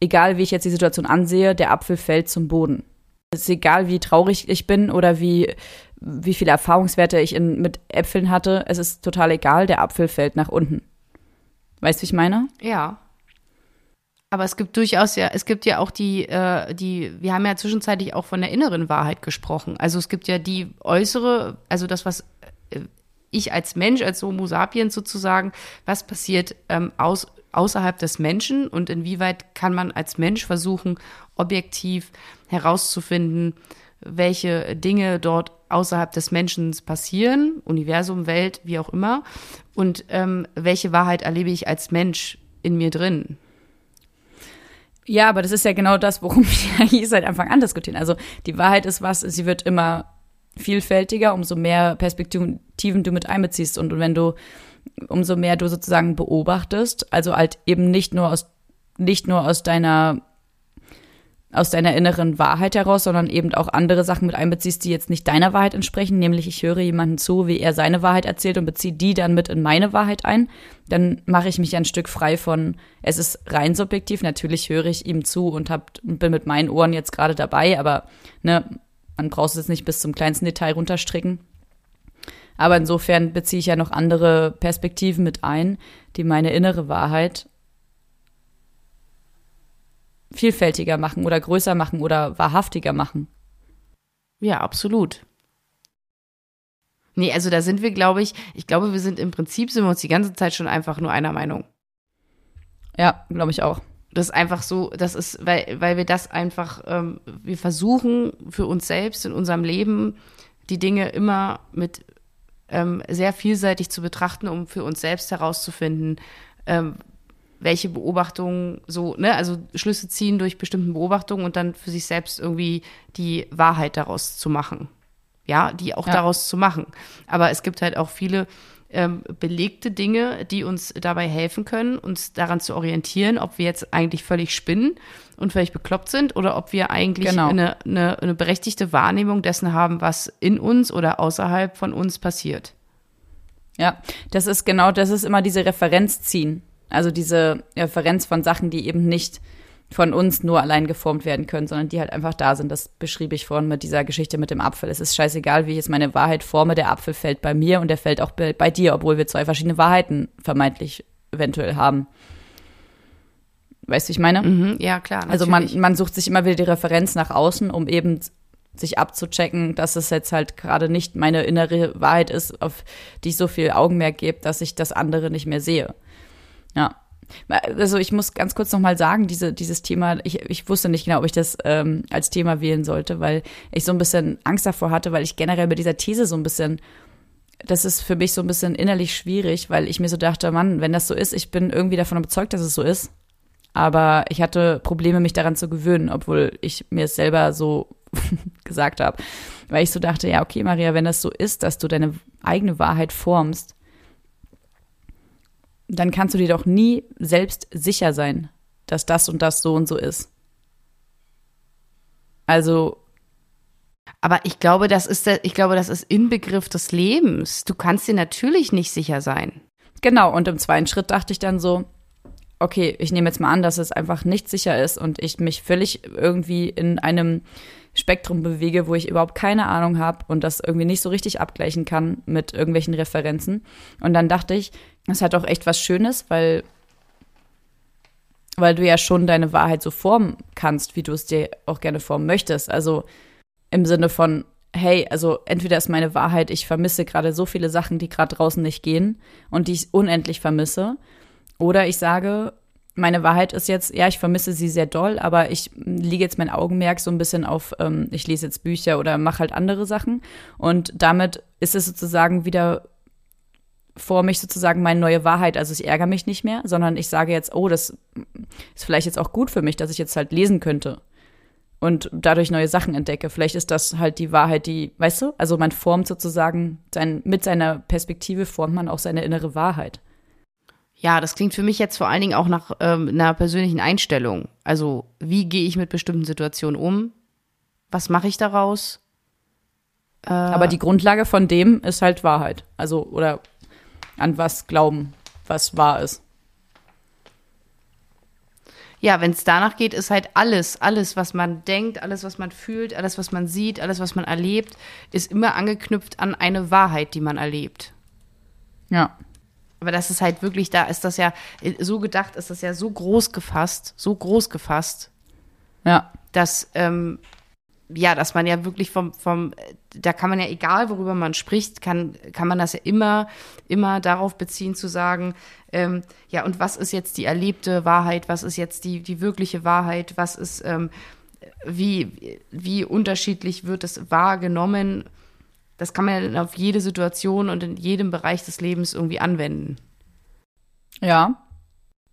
Egal, wie ich jetzt die Situation ansehe, der Apfel fällt zum Boden. Es ist egal, wie traurig ich bin oder wie, wie viele Erfahrungswerte ich in, mit Äpfeln hatte. Es ist total egal, der Apfel fällt nach unten. Weißt du, wie ich meine? Ja. Aber es gibt durchaus ja, es gibt ja auch die, äh, die, wir haben ja zwischenzeitlich auch von der inneren Wahrheit gesprochen. Also es gibt ja die äußere, also das, was äh, ich als Mensch, als Homo sapiens sozusagen, was passiert ähm, aus, außerhalb des Menschen und inwieweit kann man als Mensch versuchen, objektiv herauszufinden, welche Dinge dort außerhalb des Menschen passieren, Universum, Welt, wie auch immer, und ähm, welche Wahrheit erlebe ich als Mensch in mir drin. Ja, aber das ist ja genau das, worum (laughs) wir hier seit Anfang an diskutieren. Also die Wahrheit ist was, sie wird immer vielfältiger, umso mehr Perspektiven du mit einbeziehst und, und wenn du, umso mehr du sozusagen beobachtest, also halt eben nicht nur aus, nicht nur aus deiner aus deiner inneren Wahrheit heraus, sondern eben auch andere Sachen mit einbeziehst, die jetzt nicht deiner Wahrheit entsprechen, nämlich ich höre jemanden zu, wie er seine Wahrheit erzählt und beziehe die dann mit in meine Wahrheit ein, dann mache ich mich ein Stück frei von, es ist rein subjektiv, natürlich höre ich ihm zu und hab, bin mit meinen Ohren jetzt gerade dabei, aber ne, man braucht es jetzt nicht bis zum kleinsten Detail runterstricken. Aber insofern beziehe ich ja noch andere Perspektiven mit ein, die meine innere Wahrheit vielfältiger machen oder größer machen oder wahrhaftiger machen. Ja, absolut. Nee, also da sind wir, glaube ich, ich glaube, wir sind im Prinzip, sind wir uns die ganze Zeit schon einfach nur einer Meinung. Ja, glaube ich auch. Das ist einfach so, das ist, weil, weil wir das einfach, ähm, wir versuchen für uns selbst in unserem Leben die Dinge immer mit ähm, sehr vielseitig zu betrachten, um für uns selbst herauszufinden, ähm, welche Beobachtungen so, ne, also Schlüsse ziehen durch bestimmte Beobachtungen und dann für sich selbst irgendwie die Wahrheit daraus zu machen. Ja, die auch ja. daraus zu machen. Aber es gibt halt auch viele ähm, belegte Dinge, die uns dabei helfen können, uns daran zu orientieren, ob wir jetzt eigentlich völlig spinnen und völlig bekloppt sind oder ob wir eigentlich genau. eine, eine, eine berechtigte Wahrnehmung dessen haben, was in uns oder außerhalb von uns passiert. Ja, das ist genau, das ist immer diese Referenz ziehen. Also diese Referenz von Sachen, die eben nicht von uns nur allein geformt werden können, sondern die halt einfach da sind. Das beschrieb ich vorhin mit dieser Geschichte mit dem Apfel. Es ist scheißegal, wie ich jetzt meine Wahrheit forme. Der Apfel fällt bei mir und der fällt auch bei, bei dir, obwohl wir zwei verschiedene Wahrheiten vermeintlich eventuell haben. Weißt du, ich meine? Mhm, ja, klar. Natürlich. Also man, man sucht sich immer wieder die Referenz nach außen, um eben sich abzuchecken, dass es jetzt halt gerade nicht meine innere Wahrheit ist, auf die ich so viel Augenmerk gebe, dass ich das andere nicht mehr sehe. Ja. Also ich muss ganz kurz nochmal sagen, diese, dieses Thema, ich, ich wusste nicht genau, ob ich das ähm, als Thema wählen sollte, weil ich so ein bisschen Angst davor hatte, weil ich generell mit dieser These so ein bisschen, das ist für mich so ein bisschen innerlich schwierig, weil ich mir so dachte, Mann, wenn das so ist, ich bin irgendwie davon überzeugt, dass es so ist. Aber ich hatte Probleme, mich daran zu gewöhnen, obwohl ich mir es selber so (laughs) gesagt habe. Weil ich so dachte, ja, okay, Maria, wenn das so ist, dass du deine eigene Wahrheit formst, dann kannst du dir doch nie selbst sicher sein, dass das und das so und so ist. Also. Aber ich glaube, das ist der, ich glaube, das ist Inbegriff des Lebens. Du kannst dir natürlich nicht sicher sein. Genau. Und im zweiten Schritt dachte ich dann so, okay, ich nehme jetzt mal an, dass es einfach nicht sicher ist und ich mich völlig irgendwie in einem Spektrum bewege, wo ich überhaupt keine Ahnung habe und das irgendwie nicht so richtig abgleichen kann mit irgendwelchen Referenzen. Und dann dachte ich, es hat auch echt was Schönes, weil, weil du ja schon deine Wahrheit so formen kannst, wie du es dir auch gerne formen möchtest. Also im Sinne von, hey, also entweder ist meine Wahrheit, ich vermisse gerade so viele Sachen, die gerade draußen nicht gehen und die ich unendlich vermisse. Oder ich sage, meine Wahrheit ist jetzt, ja, ich vermisse sie sehr doll, aber ich lege jetzt mein Augenmerk so ein bisschen auf, ähm, ich lese jetzt Bücher oder mache halt andere Sachen. Und damit ist es sozusagen wieder vor mich sozusagen meine neue Wahrheit. Also ich ärgere mich nicht mehr, sondern ich sage jetzt, oh, das ist vielleicht jetzt auch gut für mich, dass ich jetzt halt lesen könnte und dadurch neue Sachen entdecke. Vielleicht ist das halt die Wahrheit, die, weißt du, also man formt sozusagen sein, mit seiner Perspektive formt man auch seine innere Wahrheit. Ja, das klingt für mich jetzt vor allen Dingen auch nach ähm, einer persönlichen Einstellung. Also, wie gehe ich mit bestimmten Situationen um? Was mache ich daraus? Äh, Aber die Grundlage von dem ist halt Wahrheit. Also, oder an was glauben, was wahr ist. Ja, wenn es danach geht, ist halt alles, alles, was man denkt, alles, was man fühlt, alles, was man sieht, alles, was man erlebt, ist immer angeknüpft an eine Wahrheit, die man erlebt. Ja Aber das ist halt wirklich, da ist das ja so gedacht, ist das ja so groß gefasst, so groß gefasst. Ja. Dass, ähm, ja, dass man ja wirklich vom, vom, da kann man ja, egal worüber man spricht, kann, kann man das ja immer, immer darauf beziehen zu sagen, ähm, ja, und was ist jetzt die erlebte Wahrheit, was ist jetzt die, die wirkliche Wahrheit, was ist, ähm, wie, wie unterschiedlich wird es wahrgenommen das kann man ja auf jede Situation und in jedem Bereich des Lebens irgendwie anwenden. Ja.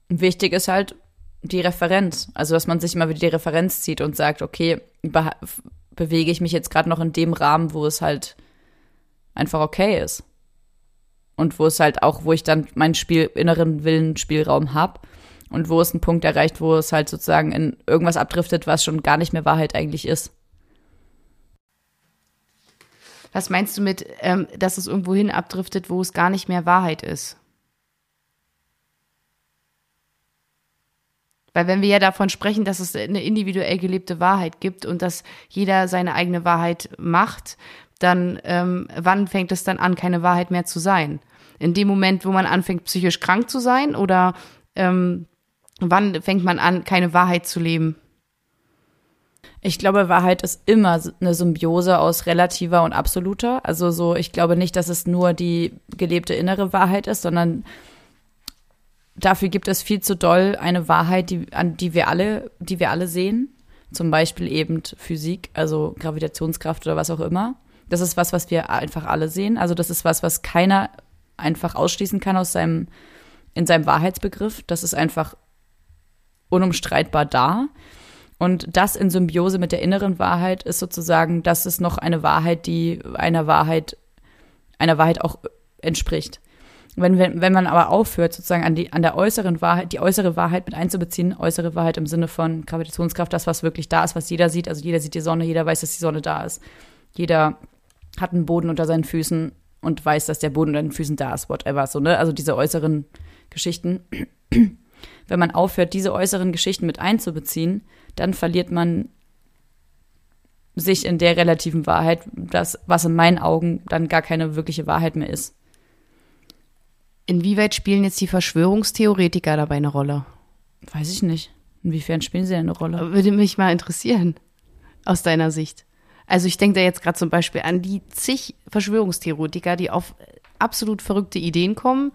Wichtig ist halt die Referenz. Also, dass man sich immer wieder die Referenz zieht und sagt, okay, be bewege ich mich jetzt gerade noch in dem Rahmen, wo es halt einfach okay ist. Und wo es halt auch, wo ich dann meinen Spiel, inneren Willenspielraum habe. Und wo es einen Punkt erreicht, wo es halt sozusagen in irgendwas abdriftet, was schon gar nicht mehr Wahrheit eigentlich ist. Was meinst du mit, ähm, dass es irgendwo hin abdriftet, wo es gar nicht mehr Wahrheit ist? Weil wenn wir ja davon sprechen, dass es eine individuell gelebte Wahrheit gibt und dass jeder seine eigene Wahrheit macht, dann ähm, wann fängt es dann an, keine Wahrheit mehr zu sein? In dem Moment, wo man anfängt, psychisch krank zu sein oder ähm, wann fängt man an, keine Wahrheit zu leben? Ich glaube, Wahrheit ist immer eine Symbiose aus relativer und absoluter. Also so, ich glaube nicht, dass es nur die gelebte innere Wahrheit ist, sondern dafür gibt es viel zu doll eine Wahrheit, die, an die wir alle, die wir alle sehen. Zum Beispiel eben Physik, also Gravitationskraft oder was auch immer. Das ist was, was wir einfach alle sehen. Also das ist was, was keiner einfach ausschließen kann aus seinem, in seinem Wahrheitsbegriff. Das ist einfach unumstreitbar da. Und das in Symbiose mit der inneren Wahrheit ist sozusagen, das ist noch eine Wahrheit, die einer Wahrheit, einer Wahrheit auch entspricht. Wenn, wenn, wenn man aber aufhört, sozusagen an, die, an der äußeren Wahrheit, die äußere Wahrheit mit einzubeziehen, äußere Wahrheit im Sinne von Gravitationskraft, das, was wirklich da ist, was jeder sieht, also jeder sieht die Sonne, jeder weiß, dass die Sonne da ist. Jeder hat einen Boden unter seinen Füßen und weiß, dass der Boden unter den Füßen da ist, whatever, so, ne? Also diese äußeren Geschichten. (clears throat) Wenn man aufhört, diese äußeren Geschichten mit einzubeziehen, dann verliert man sich in der relativen Wahrheit, das, was in meinen Augen dann gar keine wirkliche Wahrheit mehr ist. Inwieweit spielen jetzt die Verschwörungstheoretiker dabei eine Rolle? Weiß ich nicht. Inwiefern spielen sie eine Rolle? Würde mich mal interessieren, aus deiner Sicht. Also ich denke da jetzt gerade zum Beispiel an die zig Verschwörungstheoretiker, die auf absolut verrückte Ideen kommen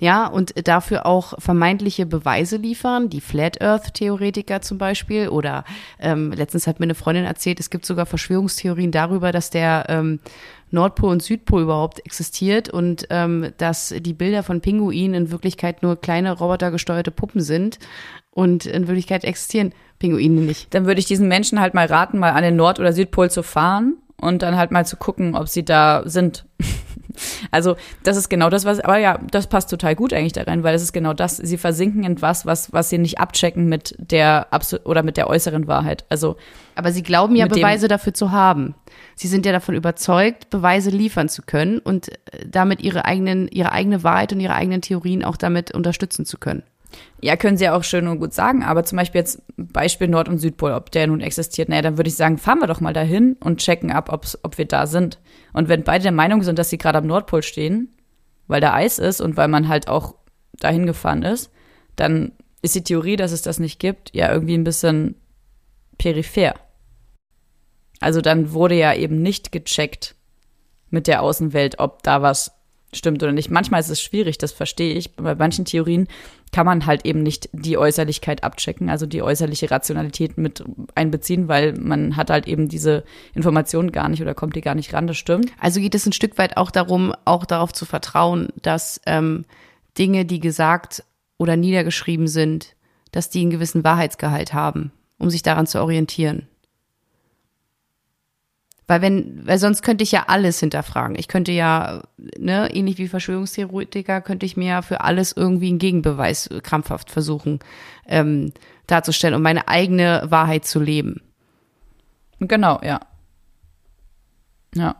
ja, und dafür auch vermeintliche Beweise liefern, die Flat Earth-Theoretiker zum Beispiel. Oder ähm, letztens hat mir eine Freundin erzählt, es gibt sogar Verschwörungstheorien darüber, dass der ähm, Nordpol und Südpol überhaupt existiert und ähm, dass die Bilder von Pinguinen in Wirklichkeit nur kleine robotergesteuerte Puppen sind und in Wirklichkeit existieren Pinguine nicht. Dann würde ich diesen Menschen halt mal raten, mal an den Nord- oder Südpol zu fahren und dann halt mal zu gucken, ob sie da sind. Also das ist genau das, was, aber ja, das passt total gut eigentlich da rein, weil es ist genau das, sie versinken in was, was, was sie nicht abchecken mit der oder mit der äußeren Wahrheit. Also aber sie glauben ja Beweise dafür zu haben. Sie sind ja davon überzeugt, Beweise liefern zu können und äh, damit ihre eigenen, ihre eigene Wahrheit und ihre eigenen Theorien auch damit unterstützen zu können. Ja, können sie ja auch schön und gut sagen, aber zum Beispiel jetzt Beispiel Nord- und Südpol, ob der nun existiert, naja, dann würde ich sagen, fahren wir doch mal dahin und checken ab, ob's, ob wir da sind. Und wenn beide der Meinung sind, dass sie gerade am Nordpol stehen, weil da Eis ist und weil man halt auch dahin gefahren ist, dann ist die Theorie, dass es das nicht gibt, ja irgendwie ein bisschen peripher. Also dann wurde ja eben nicht gecheckt mit der Außenwelt, ob da was stimmt oder nicht. Manchmal ist es schwierig, das verstehe ich. Bei manchen Theorien kann man halt eben nicht die Äußerlichkeit abchecken, also die äußerliche Rationalität mit einbeziehen, weil man hat halt eben diese Informationen gar nicht oder kommt die gar nicht ran, das stimmt. Also geht es ein Stück weit auch darum, auch darauf zu vertrauen, dass ähm, Dinge, die gesagt oder niedergeschrieben sind, dass die einen gewissen Wahrheitsgehalt haben, um sich daran zu orientieren. Weil wenn, weil sonst könnte ich ja alles hinterfragen. Ich könnte ja, ne, ähnlich wie Verschwörungstheoretiker, könnte ich mir ja für alles irgendwie einen Gegenbeweis krampfhaft versuchen ähm, darzustellen, um meine eigene Wahrheit zu leben. Genau, ja. Ja.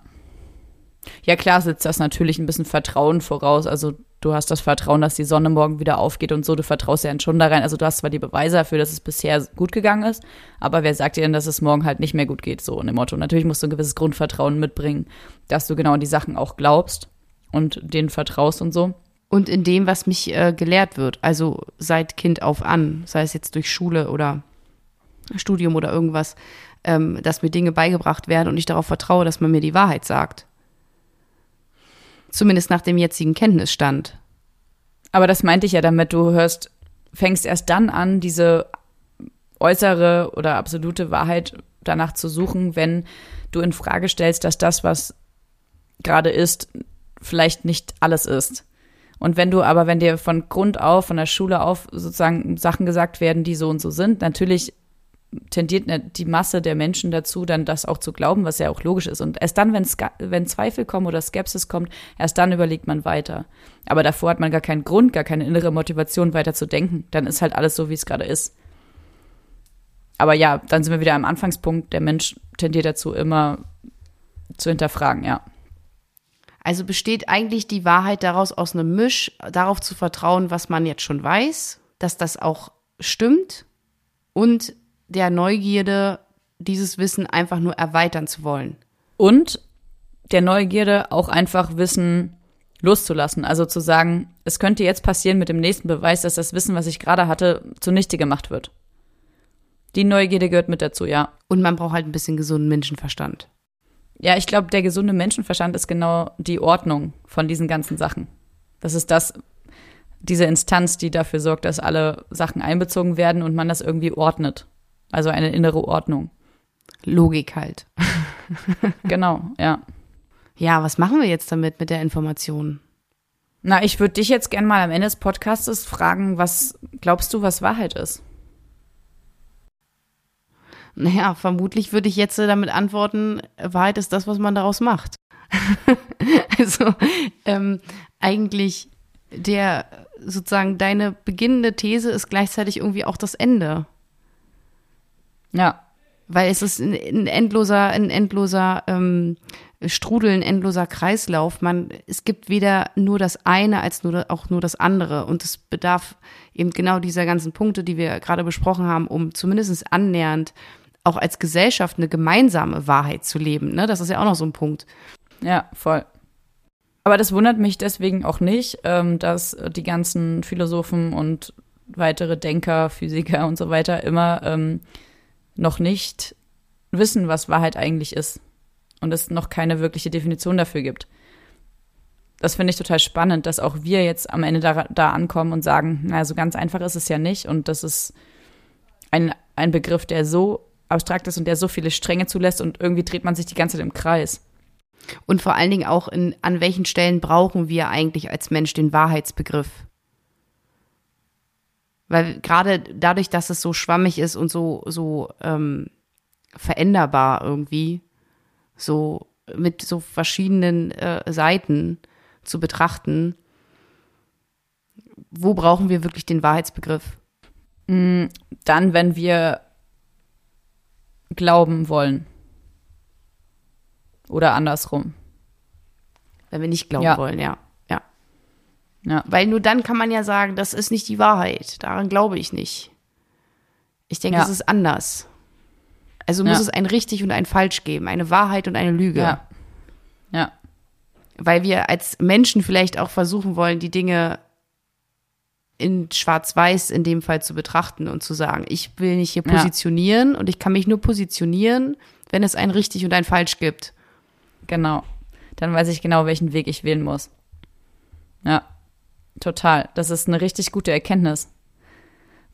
Ja, klar setzt das natürlich ein bisschen Vertrauen voraus. Also du hast das Vertrauen, dass die Sonne morgen wieder aufgeht und so, du vertraust ja schon da rein. Also du hast zwar die Beweise dafür, dass es bisher gut gegangen ist, aber wer sagt dir denn, dass es morgen halt nicht mehr gut geht, so in dem Motto. Natürlich musst du ein gewisses Grundvertrauen mitbringen, dass du genau an die Sachen auch glaubst und denen vertraust und so. und in dem, was mich äh, gelehrt wird. Also seit Kind auf an, sei es jetzt durch Schule oder Studium oder irgendwas, ähm, dass mir Dinge beigebracht werden und ich darauf vertraue, dass man mir die Wahrheit sagt. Zumindest nach dem jetzigen Kenntnisstand. Aber das meinte ich ja damit, du hörst, fängst erst dann an, diese äußere oder absolute Wahrheit danach zu suchen, wenn du in Frage stellst, dass das, was gerade ist, vielleicht nicht alles ist. Und wenn du aber, wenn dir von Grund auf, von der Schule auf sozusagen Sachen gesagt werden, die so und so sind, natürlich tendiert ne, die Masse der Menschen dazu, dann das auch zu glauben, was ja auch logisch ist. Und erst dann, wenn, wenn Zweifel kommen oder Skepsis kommt, erst dann überlegt man weiter. Aber davor hat man gar keinen Grund, gar keine innere Motivation, weiter zu denken. Dann ist halt alles so, wie es gerade ist. Aber ja, dann sind wir wieder am Anfangspunkt. Der Mensch tendiert dazu, immer zu hinterfragen, ja. Also besteht eigentlich die Wahrheit daraus aus einem Misch, darauf zu vertrauen, was man jetzt schon weiß, dass das auch stimmt und der Neugierde, dieses Wissen einfach nur erweitern zu wollen. Und der Neugierde auch einfach Wissen loszulassen. Also zu sagen, es könnte jetzt passieren mit dem nächsten Beweis, dass das Wissen, was ich gerade hatte, zunichte gemacht wird. Die Neugierde gehört mit dazu, ja. Und man braucht halt ein bisschen gesunden Menschenverstand. Ja, ich glaube, der gesunde Menschenverstand ist genau die Ordnung von diesen ganzen Sachen. Das ist das, diese Instanz, die dafür sorgt, dass alle Sachen einbezogen werden und man das irgendwie ordnet. Also eine innere Ordnung. Logik halt. (laughs) (laughs) genau, ja. Ja, was machen wir jetzt damit mit der Information? Na, ich würde dich jetzt gerne mal am Ende des Podcasts fragen, was glaubst du, was Wahrheit ist? Naja, vermutlich würde ich jetzt damit antworten, Wahrheit ist das, was man daraus macht. (laughs) also ähm, eigentlich der sozusagen deine beginnende These ist gleichzeitig irgendwie auch das Ende. Ja. Weil es ist ein, ein endloser, ein endloser ähm, Strudel, ein endloser Kreislauf. Man, es gibt weder nur das eine als nur auch nur das andere. Und es bedarf eben genau dieser ganzen Punkte, die wir gerade besprochen haben, um zumindest annähernd auch als Gesellschaft eine gemeinsame Wahrheit zu leben. Ne? Das ist ja auch noch so ein Punkt. Ja, voll. Aber das wundert mich deswegen auch nicht, ähm, dass die ganzen Philosophen und weitere Denker, Physiker und so weiter immer ähm, noch nicht wissen, was Wahrheit eigentlich ist. Und es noch keine wirkliche Definition dafür gibt. Das finde ich total spannend, dass auch wir jetzt am Ende da, da ankommen und sagen, naja, so ganz einfach ist es ja nicht. Und das ist ein, ein Begriff, der so abstrakt ist und der so viele Stränge zulässt und irgendwie dreht man sich die ganze Zeit im Kreis. Und vor allen Dingen auch in, an welchen Stellen brauchen wir eigentlich als Mensch den Wahrheitsbegriff? Weil gerade dadurch, dass es so schwammig ist und so, so ähm, veränderbar irgendwie, so mit so verschiedenen äh, Seiten zu betrachten, wo brauchen wir wirklich den Wahrheitsbegriff? Mm, dann, wenn wir glauben wollen. Oder andersrum. Wenn wir nicht glauben ja. wollen, ja. Ja. Weil nur dann kann man ja sagen, das ist nicht die Wahrheit. Daran glaube ich nicht. Ich denke, ja. es ist anders. Also muss ja. es ein richtig und ein falsch geben, eine Wahrheit und eine Lüge. Ja. ja. Weil wir als Menschen vielleicht auch versuchen wollen, die Dinge in schwarz-weiß in dem Fall zu betrachten und zu sagen, ich will nicht hier positionieren und ich kann mich nur positionieren, wenn es ein richtig und ein falsch gibt. Genau. Dann weiß ich genau, welchen Weg ich wählen muss. Ja. Total. Das ist eine richtig gute Erkenntnis.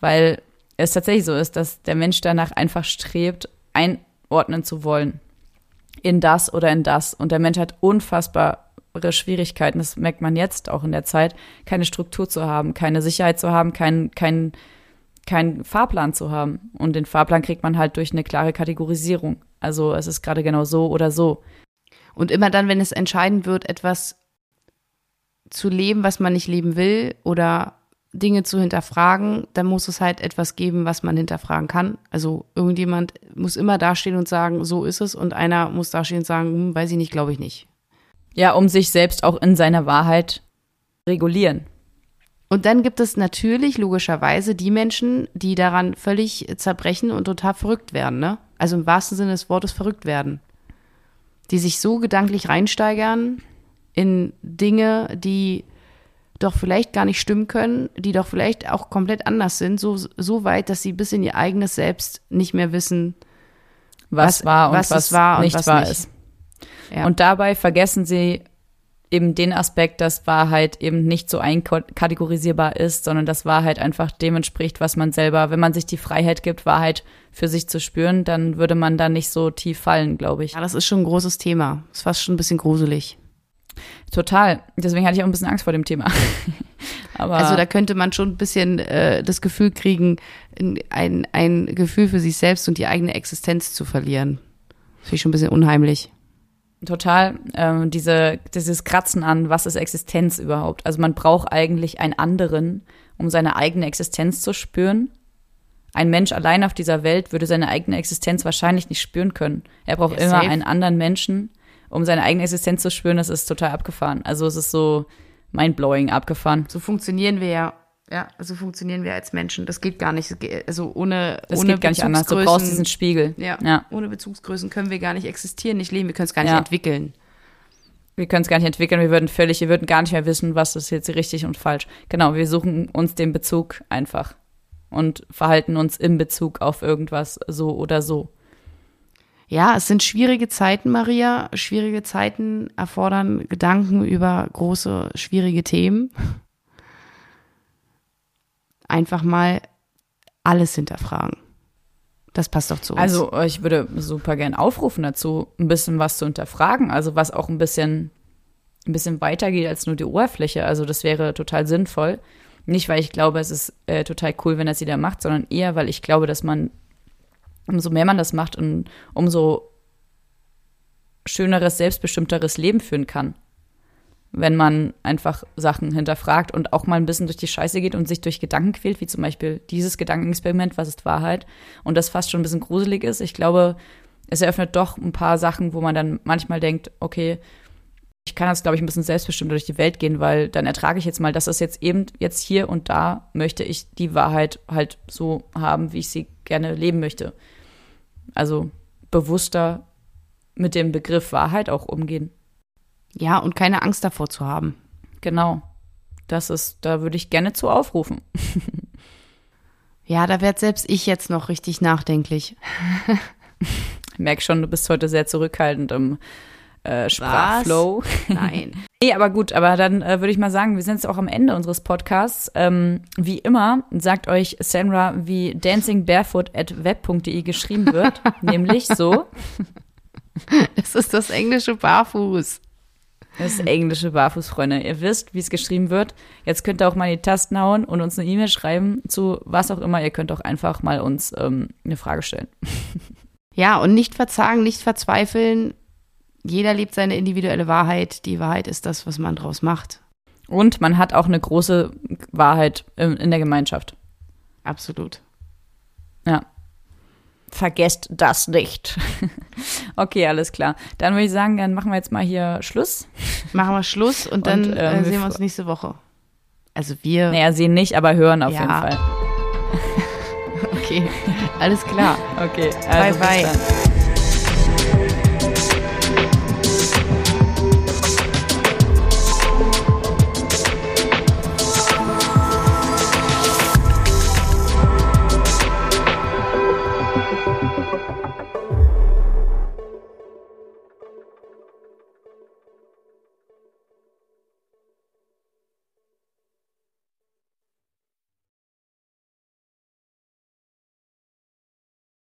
Weil es tatsächlich so ist, dass der Mensch danach einfach strebt, einordnen zu wollen. In das oder in das. Und der Mensch hat unfassbare Schwierigkeiten, das merkt man jetzt auch in der Zeit, keine Struktur zu haben, keine Sicherheit zu haben, keinen kein, kein Fahrplan zu haben. Und den Fahrplan kriegt man halt durch eine klare Kategorisierung. Also es ist gerade genau so oder so. Und immer dann, wenn es entscheiden wird, etwas zu leben, was man nicht leben will oder Dinge zu hinterfragen, dann muss es halt etwas geben, was man hinterfragen kann. Also irgendjemand muss immer dastehen und sagen, so ist es, und einer muss dastehen und sagen, hm, weiß ich nicht, glaube ich nicht. Ja, um sich selbst auch in seiner Wahrheit regulieren. Und dann gibt es natürlich logischerweise die Menschen, die daran völlig zerbrechen und total verrückt werden, ne? Also im wahrsten Sinne des Wortes verrückt werden. Die sich so gedanklich reinsteigern, in Dinge, die doch vielleicht gar nicht stimmen können, die doch vielleicht auch komplett anders sind, so, so weit, dass sie bis in ihr eigenes Selbst nicht mehr wissen, was, was war und was was, war und nicht was wahr nicht. ist. Ja. Und dabei vergessen sie eben den Aspekt, dass Wahrheit eben nicht so einkategorisierbar ist, sondern dass Wahrheit einfach dem entspricht, was man selber, wenn man sich die Freiheit gibt, Wahrheit für sich zu spüren, dann würde man da nicht so tief fallen, glaube ich. ja, das ist schon ein großes Thema. Ist fast schon ein bisschen gruselig. Total. Deswegen hatte ich auch ein bisschen Angst vor dem Thema. (laughs) Aber Also da könnte man schon ein bisschen äh, das Gefühl kriegen, ein, ein Gefühl für sich selbst und die eigene Existenz zu verlieren. Das finde ich schon ein bisschen unheimlich. Total. Ähm, diese, dieses Kratzen an, was ist Existenz überhaupt? Also man braucht eigentlich einen anderen, um seine eigene Existenz zu spüren. Ein Mensch allein auf dieser Welt würde seine eigene Existenz wahrscheinlich nicht spüren können. Er braucht Ja, immer safe. einen anderen Menschen, um seine eigene Existenz zu spüren. Das ist total abgefahren. Also es ist so mindblowing abgefahren. So funktionieren wir ja. Ja, so funktionieren wir als Menschen. Das geht gar nicht. Also ohne, Das ohne geht gar nicht anders. Du brauchst diesen Spiegel. Ja, ja. ohne Bezugsgrößen können wir gar nicht existieren, nicht leben. Wir können es gar nicht Ja. entwickeln. Wir können es gar nicht entwickeln. Wir würden völlig, wir würden gar nicht mehr wissen, was ist jetzt richtig und falsch. Genau, wir suchen uns den Bezug einfach und verhalten uns im Bezug auf irgendwas so oder so. Ja, es sind schwierige Zeiten, Maria. Schwierige Zeiten erfordern Gedanken über große, schwierige Themen. Einfach mal alles hinterfragen. Das passt doch zu uns. Also ich würde super gern aufrufen dazu, ein bisschen was zu hinterfragen, also was auch ein bisschen, ein bisschen weitergeht als nur die Oberfläche. Also das wäre total sinnvoll. Nicht, weil ich glaube, es ist äh, total cool, wenn das jeder macht, sondern eher, weil ich glaube, dass man, umso mehr man das macht, und umso schöneres, selbstbestimmteres Leben führen kann. Wenn man einfach Sachen hinterfragt und auch mal ein bisschen durch die Scheiße geht und sich durch Gedanken quält, wie zum Beispiel dieses Gedankenexperiment, was ist Wahrheit, und das fast schon ein bisschen gruselig ist. Ich glaube, es eröffnet doch ein paar Sachen, wo man dann manchmal denkt, okay, ich kann jetzt, glaube ich, ein bisschen selbstbestimmt durch die Welt gehen, weil dann ertrage ich jetzt mal, dass das jetzt eben jetzt hier und da möchte ich die Wahrheit halt so haben, wie ich sie gerne leben möchte. Also bewusster mit dem Begriff Wahrheit auch umgehen. ja, und keine Angst davor zu haben. Genau. Das ist, da würde ich gerne zu aufrufen. (laughs) Ja, da werd selbst ich jetzt noch richtig nachdenklich. (laughs) Ich merke schon, du bist heute sehr zurückhaltend im äh, Sprachflow. Nein. (laughs) Nee, aber gut, aber dann äh, würde ich mal sagen, wir sind jetzt auch am Ende unseres Podcasts. Ähm, wie immer sagt euch Sandra, wie dancingbarefoot at web.de geschrieben wird, (laughs) nämlich so. Das ist das englische Barfuß. Das englische Barfußfreunde. Ihr wisst, wie es geschrieben wird. Jetzt könnt ihr auch mal die Tasten hauen und uns eine E-Mail schreiben zu was auch immer. Ihr könnt auch einfach mal uns ähm, eine Frage stellen. Ja, und nicht verzagen, nicht verzweifeln. Jeder lebt seine individuelle Wahrheit. Die Wahrheit ist das, was man draus macht. Und man hat auch eine große Wahrheit in, der Gemeinschaft. Absolut. Ja. Vergesst das nicht. (laughs) okay, alles klar. Dann würde ich sagen, dann machen wir jetzt mal hier Schluss. Machen wir Schluss und dann Und, ähm, äh, wir sehen wir uns nächste Woche. Also wir. Naja, sehen nicht, aber hören auf Ja. jeden Fall. (laughs) Okay, alles klar. Okay, Bye, also bis bye. dann.